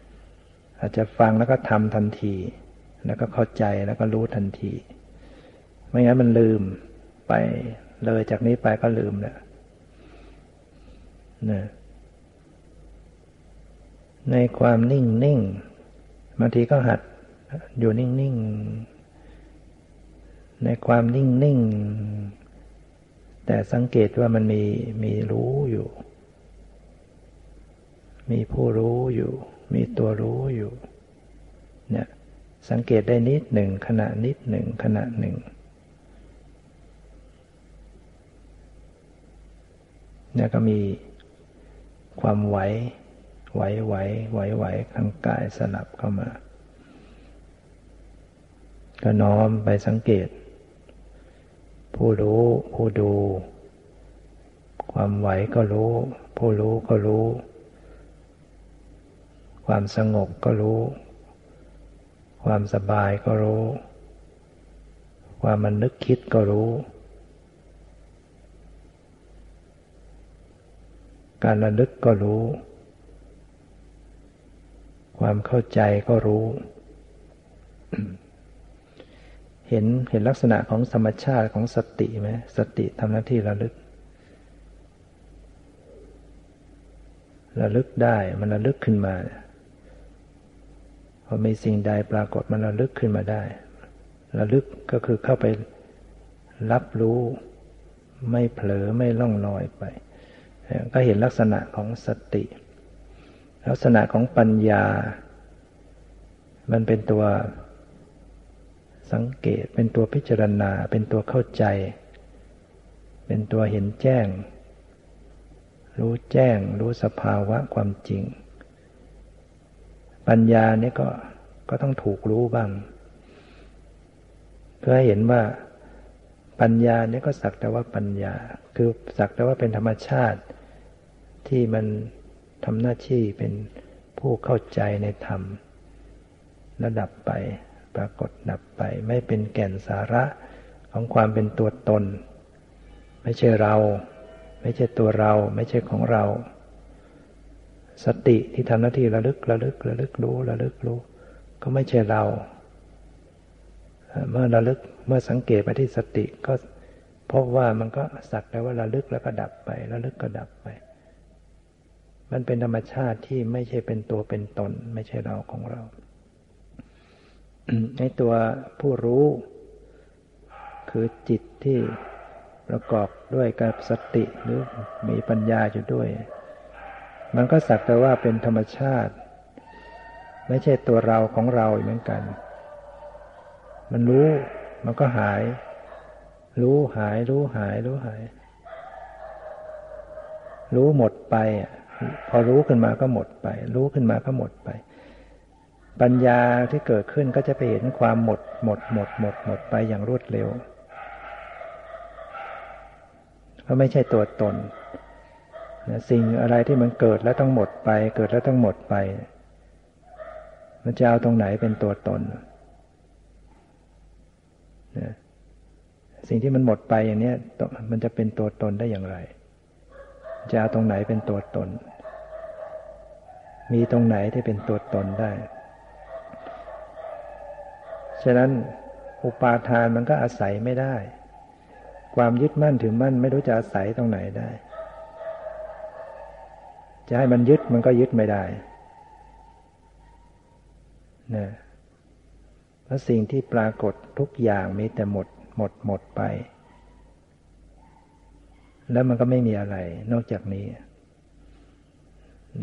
Speaker 1: ำอาจจะฟังแล้วก็ทำทันที แล้วก็เข้าใจแล้วก็รู้ทันที ไม่งั้นมันลืมไปเลยจากนี้ไปก็ลืมแล้วนะในความนิ่งนิ่งบางทีก็หัดอยู่นิ่งนิ่งในความนิ่งนิ่งแต่สังเกตว่ามันมีมีรู้อยู่ มีผู้รู้อยู่ มีตัวรู้อยู่ สังเกตได้นิดหนึ่งขณะนิดหนึ่งขณะหนึ่งเนี่ก็มีความไหวไหวไหวไหวไหวทางกายสลับเข้ามา ก็น้อมไปสังเกต ผู้รู้ผู้ดู ความไหวก็รู้ ผู้รู้ก็รู้ ความสงบก็รู้ ความสบายก็รู้ ความมันนึกคิดก็รู้ การระลึกก็รู้ ความเข้าใจก็รู้ เห็นเห็นลักษณะของธรรมชาติของสติไหมสติทำหน้าที่ระลึกระลึกได้มันระลึกขึ้นมา พอมีสิ่งใดปรากฏมันระลึกขึ้นมาได้ระลึกก็คือเข้าไปรับรู้ไม่เผลอไม่ล่องลอยไป ก็เห็นลักษณะของสติ ลักษณะของปัญญา มันเป็นตัวสังเกตเป็นตัวพิจารณา เป็นตัวเข้าใจ เป็นตัวเห็นแจ้ง รู้แจ้ง รู้สภาวะความจริง ปัญญาเนี่ยก็ก็ต้องถูกรู้บ้าง เพื่อให้เห็นว่าปัญญาเนี่ยก็สักแต่ว่าปัญญา คือสักแต่ว่าเป็นธรรมชาติ ที่มันทำหน้าที่เป็นผู้เข้าใจในธรรมระดับไป ปรากฏดับไป ไม่เป็นแก่นสาระของความเป็นตัวตน ไม่ใช่เรา ไม่ใช่ตัวเรา ไม่ใช่ของเรา สติที่ทำหน้าที่ระลึกระลึกระลึกรู้ระลึกรู้ ก็ไม่ใช่เรา เมื่อระลึกเมื่อสังเกตไปที่สติก็พบว่ามันก็สักแต่ว่าระลึกแล้วก็ดับไประลึกก็ดับไป มันเป็นธรรมชาติที่ไม่ใช่เป็นตัวเป็นตน ไม่ใช่เราของเราในตัวผู้รู้ คือจิตที่ประกอบด้วยกับสติหรือมีปัญญาอยู่ด้วย มันก็สักแต่ว่าเป็นธรรมชาติ ไม่ใช่ตัวเราของเราเหมือนกัน มันรู้มันก็หาย รู้หาย รู้หาย รู้หาย รู้หมดไปอะพอรู้ขึ้นมาก็หมดไป รู้ขึ้นมาก็หมดไป ปัญญาที่เกิดขึ้นก็จะไปเห็นความหมด หมด หมด หมด หมดไปอย่างรวดเร็วก็ไม่ใช่ตัวตน สิ่งอะไรที่มันเกิดแล้วต้องหมดไป เกิดแล้วต้องหมดไป มันจะเอาตรงไหนเป็นตัวตนนะสิ่งที่มันหมดไปอย่างนี้มันจะเป็นตัวตนได้อย่างไร จะเอาตรงไหนเป็นตัวตน มีตรงไหนที่เป็นตัวตนได้ ฉะนั้นอุปาทานมันก็อาศัยไม่ได้ ความยึดมั่นถือมั่นไม่รู้จะอาศัยตรงไหนได้ จะให้มันยึดมันก็ยึดไม่ได้นะเพราะสิ่งที่ปรากฏทุกอย่างมีแต่หมด หมดหมดไป แล้วมันก็ไม่มีอะไร นอกจากนี้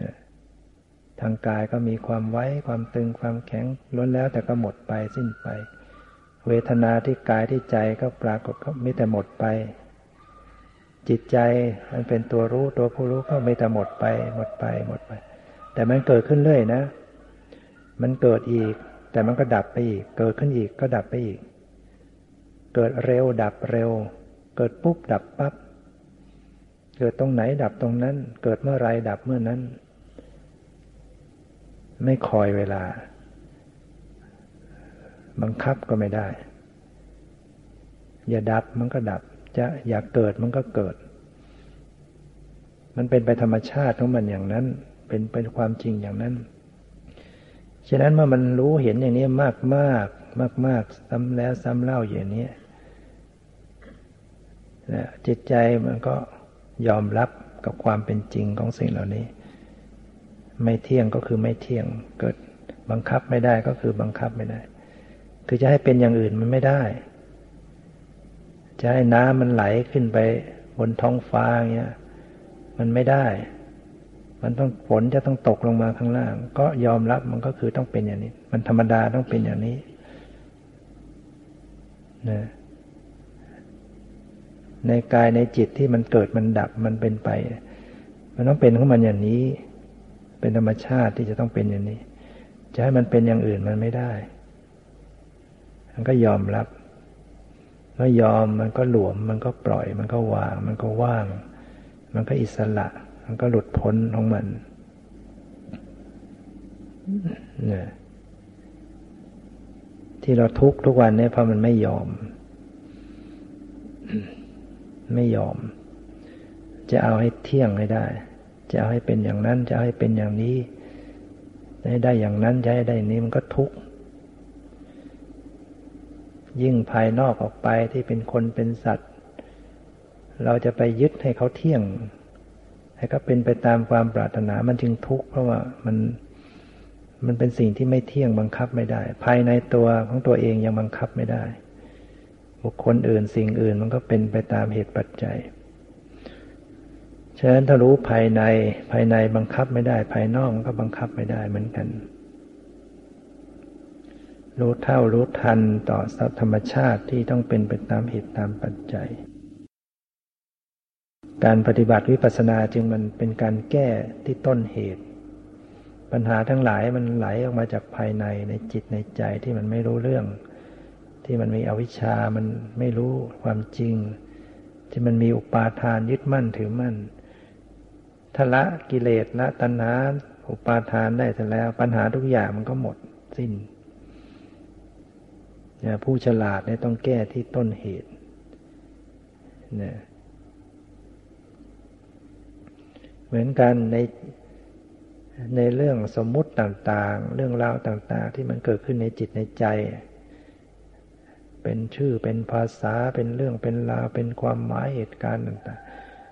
Speaker 1: นะทางกายก็มีความไว้ ความตึงความแข็งล้วนแล้วแต่ก็หมดไปสิ้นไป เวทนาที่กายที่ใจก็ปรากฏก็มีแต่หมดไป จิตใจมันเป็นตัวรู้ตัวผู้รู้ก็ไมีแต่หมดไป หมดไปหมดไป แต่มันเกิดขึ้นเรื่อยนะ มันเกิดอีก แต่มันก็ดับไปอีก เกิดขึ้นอีกก็ดับไปอีก เกิดเร็วดับเร็ว เกิดปุ๊บดับปับ๊บเกิดตรงไหนดับตรงนั้น เกิดเมื่อไรดับเมื่อนั้น ไม่คอยเวลา บังคับก็ไม่ได้ อย่าดับมันก็ดับ จะอยากเกิดมันก็เกิด มันเป็นไปธรรมชาติของมันอย่างนั้น เป็นเป็นความจริงอย่างนั้น ฉะนั้นเมื่อมันรู้เห็นอย่างนี้มากมากมากมากซ้ำแล้วซ้ำเล่าอย่างนี้จิตใจมันก็ยอมรับกับความเป็นจริงของสิ่งเหล่านี้ ไม่เที่ยงก็คือไม่เที่ยง เกิดบังคับไม่ได้ก็คือบังคับไม่ได้ คือจะให้เป็นอย่างอื่นมันไม่ได้ จะให้น้ำมันไหลขึ้นไปบนท้องฟ้าเงี้ย มันไม่ได้ มันต้องฝนจะต้องตกลงมาข้างล่าง ก็ยอมรับมันก็คือต้องเป็นอย่างนี้ มันธรรมดาต้องเป็นอย่างนี้นะในกายในจิตที่มันเกิดมันดับมันเป็นไป มันต้องเป็นของมันอย่างนี้ เป็นธรรมชาติที่จะต้องเป็นอย่างนี้ จะให้มันเป็นอย่างอื่นมันไม่ได้ มันก็ยอมรับ เมื่อยอมมันก็หลวม มันก็ปล่อย มันก็วาง มันก็ว่าง มันก็อิสระ มันก็หลุดพ้นของมันเนี่ยที่เราทุกทุกวันเนี่ยเพราะมันไม่ยอม ไม่ยอม จะเอาให้เที่ยงให้ได้ จะเอาให้เป็นอย่างนั้น จะเอาให้เป็นอย่างนี้ให้ได้อย่างนั้นจะให้ได้นี้มันก็ทุกข์ ยิ่งภายนอกออกไปที่เป็นคนเป็นสัตว์ เราจะไปยึดให้เขาเที่ยง ให้เขาเป็นไปตามความปรารถนามันจึงทุกข์เพราะว่ามันมันเป็นสิ่งที่ไม่เที่ยงบังคับไม่ได้ ภายในตัวของตัวเองยังบังคับไม่ได้ บุคคลอื่นสิ่งอื่นมันก็เป็นไปตามเหตุปัจจัยฉะนั้นถ้ารู้ภายในภายในบังคับไม่ได้ ภายนอกมันก็บังคับไม่ได้เหมือนกัน รู้เท่ารู้ทันต่อธรรมชาติที่ต้องเป็นไปตามเหตุตามปัจจัย การปฏิบัติวิปัสสนาจึงมันเป็นการแก้ที่ต้นเหตุ ปัญหาทั้งหลายมันไหลออกมาจากภายในในจิตในใจที่มันไม่รู้เรื่อง ที่มันมีอวิชชามันไม่รู้ความจริง ที่มันมีอุปาทานยึดมั่นถือมั่นถละกิเลสละตัณหาอุปาทานได้เสร็จแล้ว ปัญหาทุกอย่างมันก็หมดสิ้น ผู้ฉลาดเนี่ยต้องแก้ที่ต้นเหตุเนี่ยเหมือนกันในในเรื่องสมมุติต่างๆ เรื่องราวต่างๆ ที่มันเกิดขึ้นในจิตในใจ เป็นชื่อเป็นภาษาเป็นเรื่องเป็นราวเป็นความหมายเหตุการณ์ต่าง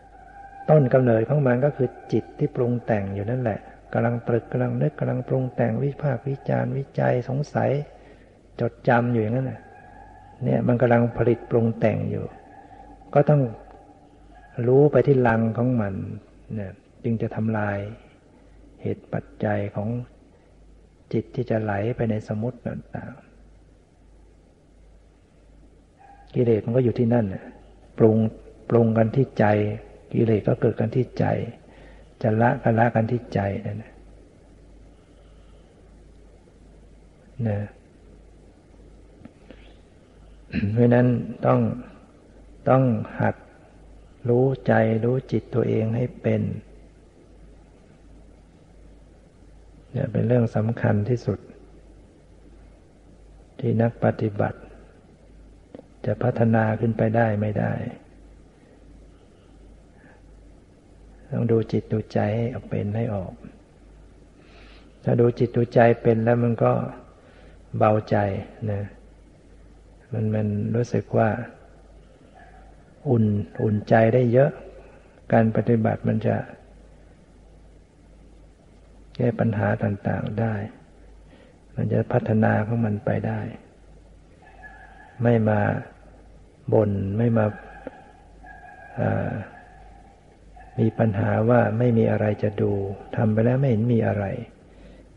Speaker 1: ๆ ต้นกำเนิดของมันก็คือจิตที่ปรุงแต่งอยู่นั่นแหละกำลังตรึกกำลังนึกกำลังปรุงแต่งวิพากษ์วิจารณ์วิจัยสงสัย จดจำอยู่อย่างนั้นเนี่ยมันกำลังผลิตปรุงแต่งอยู่ ก็ต้องรู้ไปที่ลังของมันเนี่ยจึงจะทำลายเหตุปัจจัยของจิตที่จะไหลไปในสมุติต่างๆ กิเลสมันก็อยู่ที่นั่นปรุงปรุงกันที่ใจ กิเลสก็เกิดกันที่ใจ จะละก็ละกันที่ใจนั่นนะนะ เพราะนั้นต้องต้องหัดรู้ใจรู้จิตตัวเองให้เป็นเนี่ยเป็นเรื่องสำคัญที่สุด ที่นักปฏิบัติ จะพัฒนาขึ้นไปได้ไม่ได้ ต้องดูจิตดูใจให้เอาเป็นให้ออก ถ้าดูจิตดูใจเป็นแล้วมันก็เบาใจนะ มันมันรู้สึกว่า อุ่นอุ่นใจได้เยอะ การปฏิบัติมันจะแก้ปัญหาต่างๆได้ มันจะพัฒนาของมันไปได้ ไม่มาบน่นไม่มาามีปัญหาว่าไม่มีอะไรจะดูทำไปแล้วไม่เห็นมีอะไร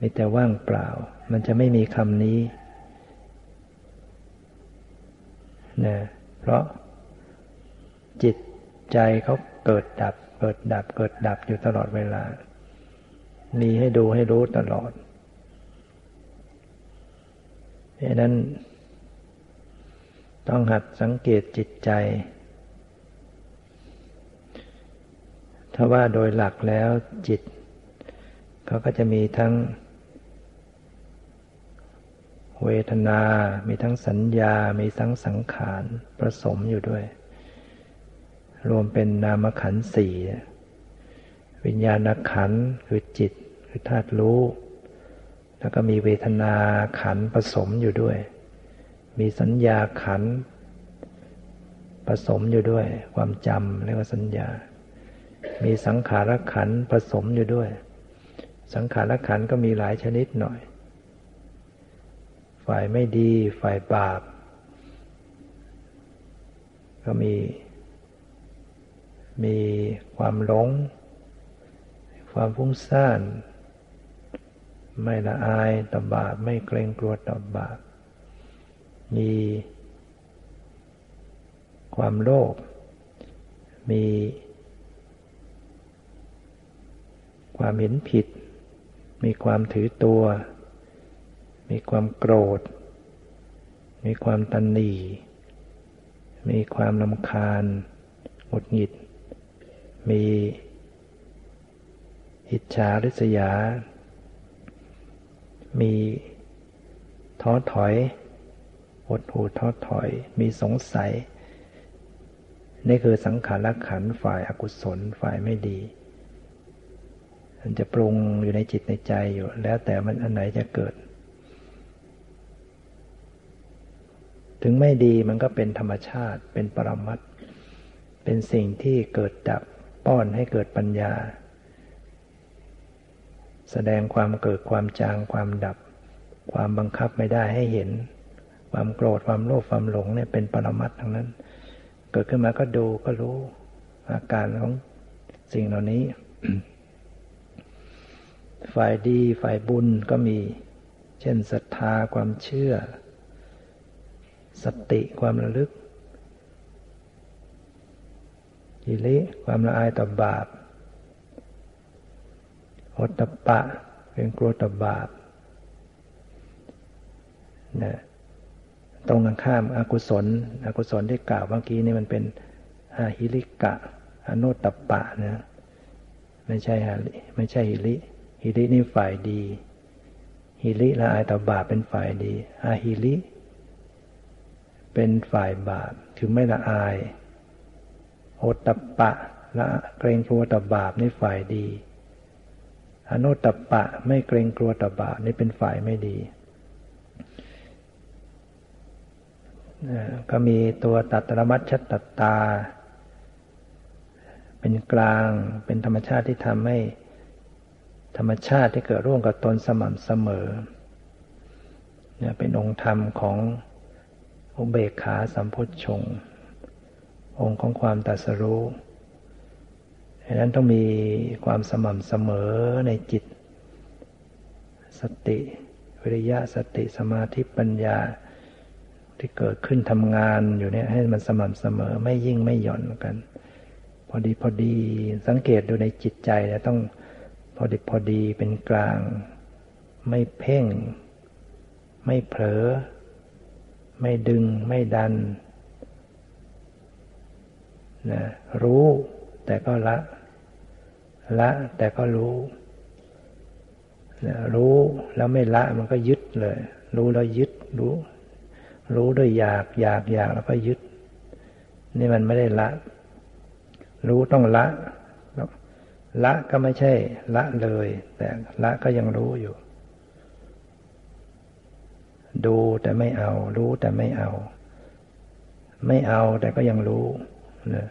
Speaker 1: มีแต่ว่างเปล่า มันจะไม่มีคำนี้ นะเพราะจิตใจเขาเกิดดับ เกิดดับ เกิดดับอยู่ตลอดเวลา มีให้ดูให้รู้ตลอดดังนั้น ต้องหัดสังเกตจิตใจ ถ้าว่าโดยหลักแล้วจิตเขาก็จะมีทั้ง เวทนา มีทั้งสัญญา มีทั้งสังขารผสมอยู่ด้วย รวมเป็นนามขันสี่ วิญญาณขันคือจิต คือธาตุรู้ แล้วก็มีเวทนาขันผสมอยู่ด้วย มีสัญญาขันผสมอยู่ด้วย ความจำเรียกว่าสัญญา มีสังขารขันผสมอยู่ด้วย สังขารขันก็มีหลายชนิดหน่อย ฝ่ายไม่ดี ฝ่ายบาป ก็มี มีความหลง ความฟุ้งซ่าน ไม่ละอายต่อบาป ไม่เกรงกลัวต่อบาป มีความโลภ มีความเห็นผิด มีความถือตัว มีความโกรธ มีความตันหนีมีความลำคาญหงุดหงิด มีอิจฉาริษยา มีท้อถอยหดหูท้อถอย มีสงสัย นี่คือสังขารขันฝ่ายอากุศลฝ่ายไม่ดีมันจะปรุงอยู่ในจิตในใจอยู่ แล้วแต่มันอันไหนจะเกิด ถึงไม่ดีมันก็เป็นธรรมชาติ เป็นปรมัตเป็นสิ่งที่เกิดดับป้อนให้เกิดปัญญา แสดงความเกิดความจางความดับ ความบังคับไม่ได้ให้เห็น ความโกรธความโลภความหลงเนี่ยเป็นปรมัตทั้งนั้น เกิดขึ้นมาก็ดูก็รู้อาการของสิ่งเหล่านี้ ฝ่ายดีฝ่ายบุญก็มี เช่นศรัทธาความเชื่อ สติความระลึกกิริความละอายต่อบาปอตตปะเป็นกลัวต่อบาปนะตรงกันข้ามอากุศลอกุศลที่กล่าวเมื่อกี้นี่มันเป็นอาหิริกะอนุตตปะนะไม่ใช่ฮาริไม่ใช่หิริหิรินี่ฝ่ายดีหิริละอายต่อบาปเป็นฝ่ายดีอาหิริ เป็นฝ่ายบาปคือไม่ละอายโอตตปะละเกรงกลัวต่อบาปนี่ฝ่ายดี อนุตตปะไม่เกรงกลัวต่อบาปนี่เป็นฝ่ายไม่ดีก็มีตัวตัตรมัชชตตา เป็นกลางเป็นธรรมชาติที่ทำให้ธรรมชาติที่เกิดร่วมกับตนสม่ำเสมอเป็นองค์ธรรมของ อุเบกขาสัมพุทชง องค์ของความตัสรู้ดังนั้นต้องมีความสม่ำเสมอในจิต สติวิริยะสติสมาธิปัญญาที่เกิดขึ้นทำงานอยู่เนี่ยให้มันสม่ำเสมอไม่ยิ่งไม่หย่อนกัน พอดีพอดีสังเกตดูในจิตใจนะต้องพอดีพอดีเป็นกลาง ไม่เพ่ง ไม่เผลอ ไม่ดึงไม่ดันนะรู้แต่ก็ละ ละแต่ก็รู้นะรู้แล้วไม่ละมันก็ยึดเลย รู้แล้วยึดรู้ รู้ด้วยอยากอยากอยากแล้วก็ยึด นี่มันไม่ได้ละ รู้ต้องละละก็ไม่ใช่ละเลย แต่ละก็ยังรู้อยู่ ดูแต่ไม่เอา รู้แต่ไม่เอา ไม่เอาแต่ก็ยังรู้นะ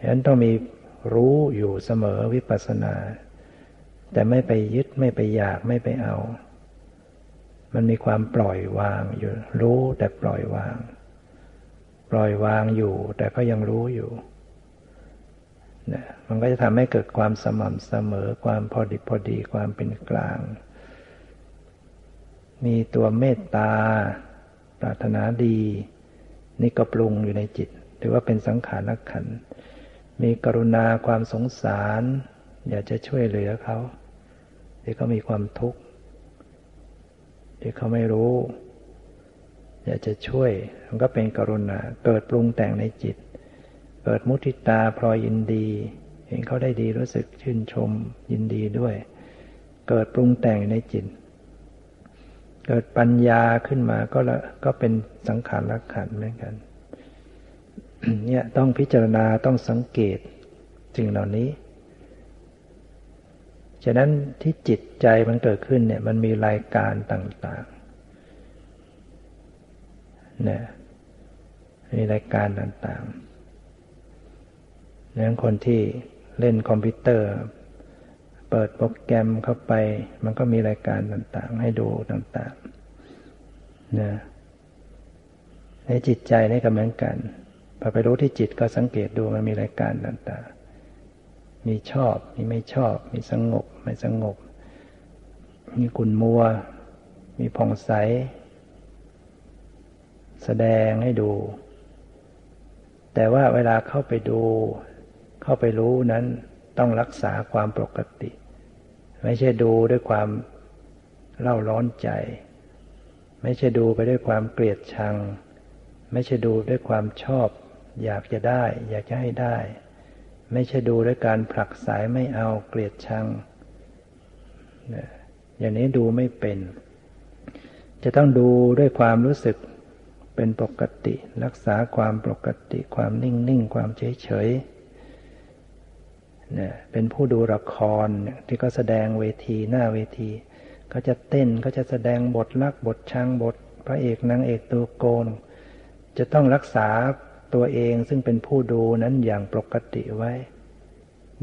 Speaker 1: ฉะนั้นต้องมีรู้อยู่เสมอวิปัสสนา แต่ไม่ไปยึดไม่ไปอยากไม่ไปเอา มันมีความปล่อยวางอยู่ รู้แต่ปล่อยวาง ปล่อยวางอยู่ แต่ก็ยังรู้อยู่นะมันก็จะทำให้เกิดความสม่ำเสมอความพอดีพอดีความเป็นกลาง มีตัวเมตตา ปรารถนาดี นี่ก็ปรุงอยู่ในจิตหรือว่าเป็นสังขารนักขัน มีกรุณาความสงสาร อยากจะช่วยเหลือเขาที่เขามีความทุกข์ที่เขาไม่รู้ อยากจะช่วย มันก็เป็นกรุณา เกิดปรุงแต่งในจิต เกิดมุทิตาพลอยยินดี เห็นเขาได้ดีรู้สึกชื่นชมยินดีด้วย เกิดปรุงแต่งในจิต เกิดปัญญาขึ้นมาก็ละก็เป็นสังขารลักขันเหมือนกัน เนี่ยต้องพิจารณาต้องสังเกตสิ่งเหล่านี้ ฉะนั้นที่จิตใจมันเกิดขึ้นเนี่ยมันมีรายการต่างๆเนี่ยมีรายการต่างๆนั้นคนที่เล่นคอมพิวเตอร์ เปิดโปรแกรมเข้าไป มันก็มีรายการต่างๆ ให้ดูต่างๆนะในจิตใจนี่ก็เหมือนกันพอไปรู้ที่จิตก็สังเกตดูมันมีรายการต่างๆ มีชอบ มีไม่ชอบ มีสงบ ไม่สงบ มีกุนมัว มีผ่องใส แสดงให้ดู แต่ว่าเวลาเข้าไปดู เข้าไปรู้นั้น ต้องรักษาความปกติ ไม่ใช่ดูด้วยความเล่าร้อนใจ ไม่ใช่ดูไปด้วยความเกลียดชัง ไม่ใช่ดูด้วยความชอบ อยากจะได้ อยากจะให้ได้ ไม่ใช่ดูด้วยการผลักสายไม่เอาเกลียดชัง อย่างนี้ดูไม่เป็น จะต้องดูด้วยความรู้สึกเป็นปกติ รักษาความปกติ ความนิ่งนิ่งความเฉยเฉย เนี่ยเป็นผู้ดูละครที่ก็แสดงเวทีหน้าเวทีเขาจะเต้นเขาจะแสดงบทรักบทชังบท พระเอกนางเอกตัวโกน จะต้องรักษาตัวเองซึ่งเป็นผู้ดูนั้นอย่างปกติไว้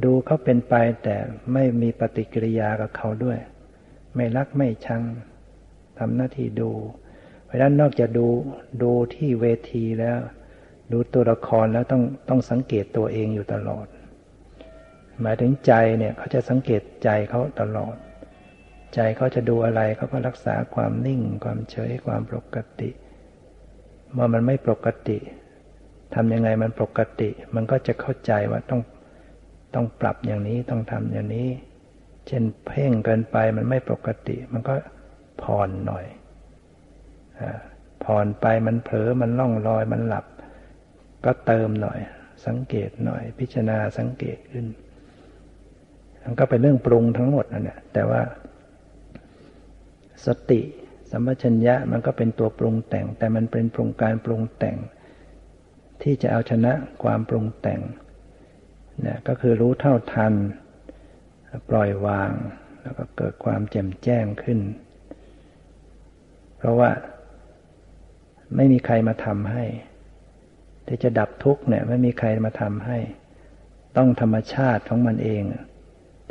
Speaker 1: ดูเขาเป็นไปแต่ไม่มีปฏิกิริยากับเขาด้วย ไม่รักไม่ชังทำหน้าที่ดู เพราะนั้นนอกจากดูดูที่เวทีแล้ว ดูตัวละครแล้วต้องต้องสังเกตตัวเองอยู่ตลอด หมายถึงใจเนี่ยเขาจะสังเกตใจเขาตลอด ใจเขาจะดูอะไรเขาก็รักษาความนิ่ง ความเฉยความปกติเมื่อมันไม่ปกติทำยังไงมันปกติ มันก็จะเข้าใจว่าต้องต้องปรับอย่างนี้ต้องทำอย่างนี้ เช่นเพ่งเกินไปมันไม่ปกติ มันก็ผ่อนหน่อยผ่อนไปมันเผลอมันล่องลอยมันหลับ ก็เติมหน่อย สังเกตหน่อย พิจารณาสังเกตขึ้น มันก็เป็นเรื่องปรุงทั้งหมดนั่นแหละแต่ว่า สติสัมปชัญญะมันก็เป็นตัวปรุงแต่ง แต่มันเป็นปรุงการปรุงแต่ง ที่จะเอาชนะความปรุงแต่งเนะก็คือรู้เท่าทัน ปล่อยวาง แล้วก็เกิดความแจ่มแจ้งขึ้น เพราะว่าไม่มีใครมาทำให้ ที่จะดับทุกข์เนี่ยไม่มีใครมาทำให้ ต้องธรรมชาติของมันเอง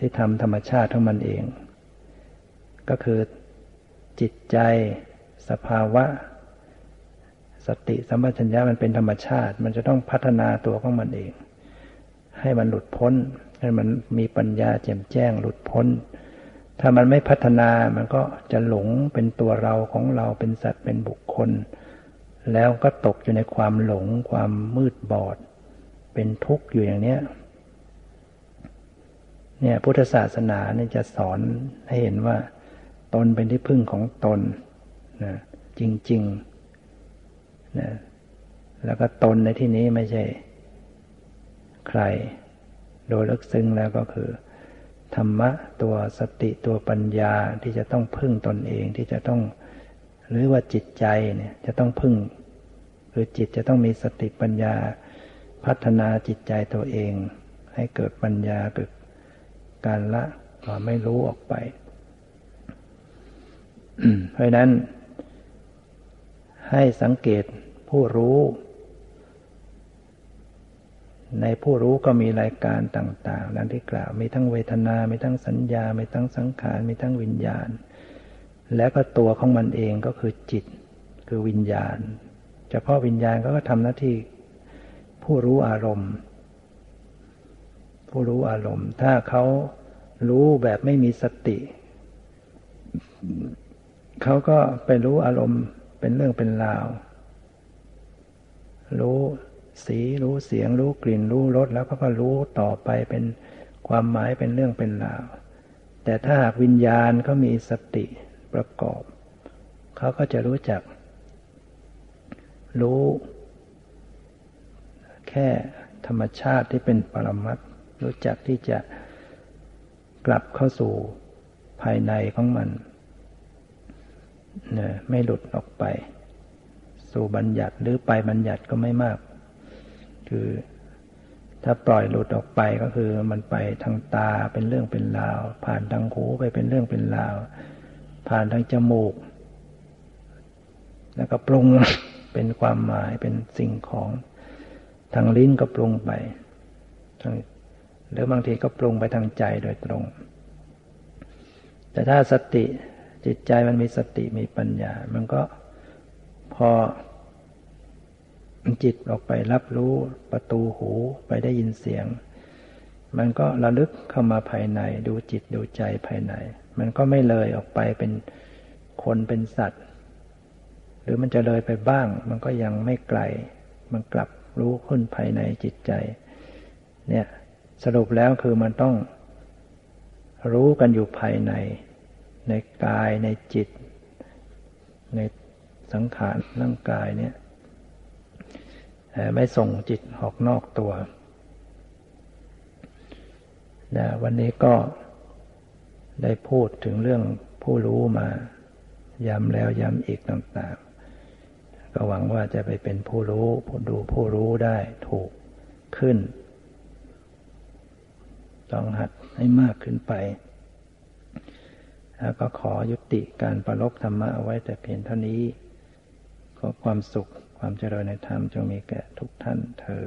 Speaker 1: ที่ทำธรรมชาติของมันเอง ก็คือจิตใจ สภาวะ สติสัมปชัญญะมันเป็นธรรมชาติ มันจะต้องพัฒนาตัวของมันเอง ให้มันหลุดพ้น ให้มันมีปัญญาแจ่มแจ้งหลุดพ้น ถ้ามันไม่พัฒนามันก็จะหลงเป็นตัวเราของเราเป็นสัตว์เป็นบุคคล แล้วก็ตกอยู่ในความหลงความมืดบอด เป็นทุกข์อยู่อย่างเนี้ย เนี่ยพุทธศาสนาเนี่ยจะสอนให้เห็นว่า ตนเป็นที่พึ่งของตนนะจริงๆนะแล้วก็ตนในที่นี้ไม่ใช่ ใคร โดยลึกซึ้งแล้วก็คือ ธรรมะตัวสติตัวปัญญาที่จะต้องพึ่งตนเองที่จะต้อง หรือว่าจิตใจเนี่ยจะต้องพึ่ง คือจิตจะต้องมีสติปัญญา พัฒนาจิตใจตัวเอง ให้เกิดปัญญาเกิด การละความไม่รู้ออกไป เพราะนั้น ให้สังเกตผู้รู้ ในผู้รู้ก็มีรายการต่างๆดังที่กล่าว มีทั้งเวทนา มีทั้งสัญญา มีทั้งสังขาร มีทั้งวิญญาณ และก็ตัวของมันเองก็คือจิต คือวิญญาณ เฉพาะวิญญาณก็ทำหน้าที่ผู้รู้อารมณ์ ผู้รู้อารมณ์ ถ้าเขารู้แบบไม่มีสติ เขาก็ไปรู้อารมณ์เป็นเรื่องเป็นราว รู้สีรู้เสียงรู้กลิ่นรู้รสแล้วก็ก็รู้ต่อไปเป็นความหมายเป็นเรื่องเป็นราว แต่ถ้าหากวิญญาณเขามีสติประกอบ เขาก็จะรู้จัก รู้ แค่ธรรมชาติที่เป็นปรมัต รู้จักที่จะกลับเข้าสู่ภายในของมันเนี่ยไม่หลุดออกไป สู่บัญญัติหรือไปบัญญัติก็ไม่มาก คือถ้าปล่อยหลุดออกไปก็คือมันไปทางตาเป็นเรื่องเป็นราว ผ่านทางหูไปเป็นเรื่องเป็นราว ผ่านทางจมูก แล้วก็ปรุงเป็นความหมายเป็นสิ่งของ ทางลิ้นก็ปรุงไป ทาง หรือบางทีก็ปรุงไปทางใจโดยตรง แต่ถ้าสติจิตใจมันมีสติมีปัญญา มันก็พอจิตออกไปรับรู้ประตูหูไปได้ยินเสียง มันก็ระลึกเข้ามาภายใน ดูจิตดูใจภายใน มันก็ไม่เลยออกไปเป็นคนเป็นสัตว์ หรือมันจะเลยไปบ้าง มันก็ยังไม่ไกล มันกลับรู้ขึ้นภายในจิตใจ เนี่ย สรุปแล้วคือมันต้องรู้กันอยู่ภายใน ในกายในจิต ในสังขารร่างกายเนี่ยไม่ส่งจิตออกนอกตัวนะวันนี้ก็ได้พูดถึงเรื่องผู้รู้มา ย้ำแล้วย้ำอีกต่างๆ ก็หวังว่าจะไปเป็นผู้รู้ ผู้ดูผู้รู้ได้ถูกขึ้น ต้องหัดให้มากขึ้นไป แล้วก็ขอยุติการประลบธรรมะเอาไว้แต่เพียงเท่านี้ ขอความสุขความเจริญในธรรมจงมีแก่ทุกท่านเทอ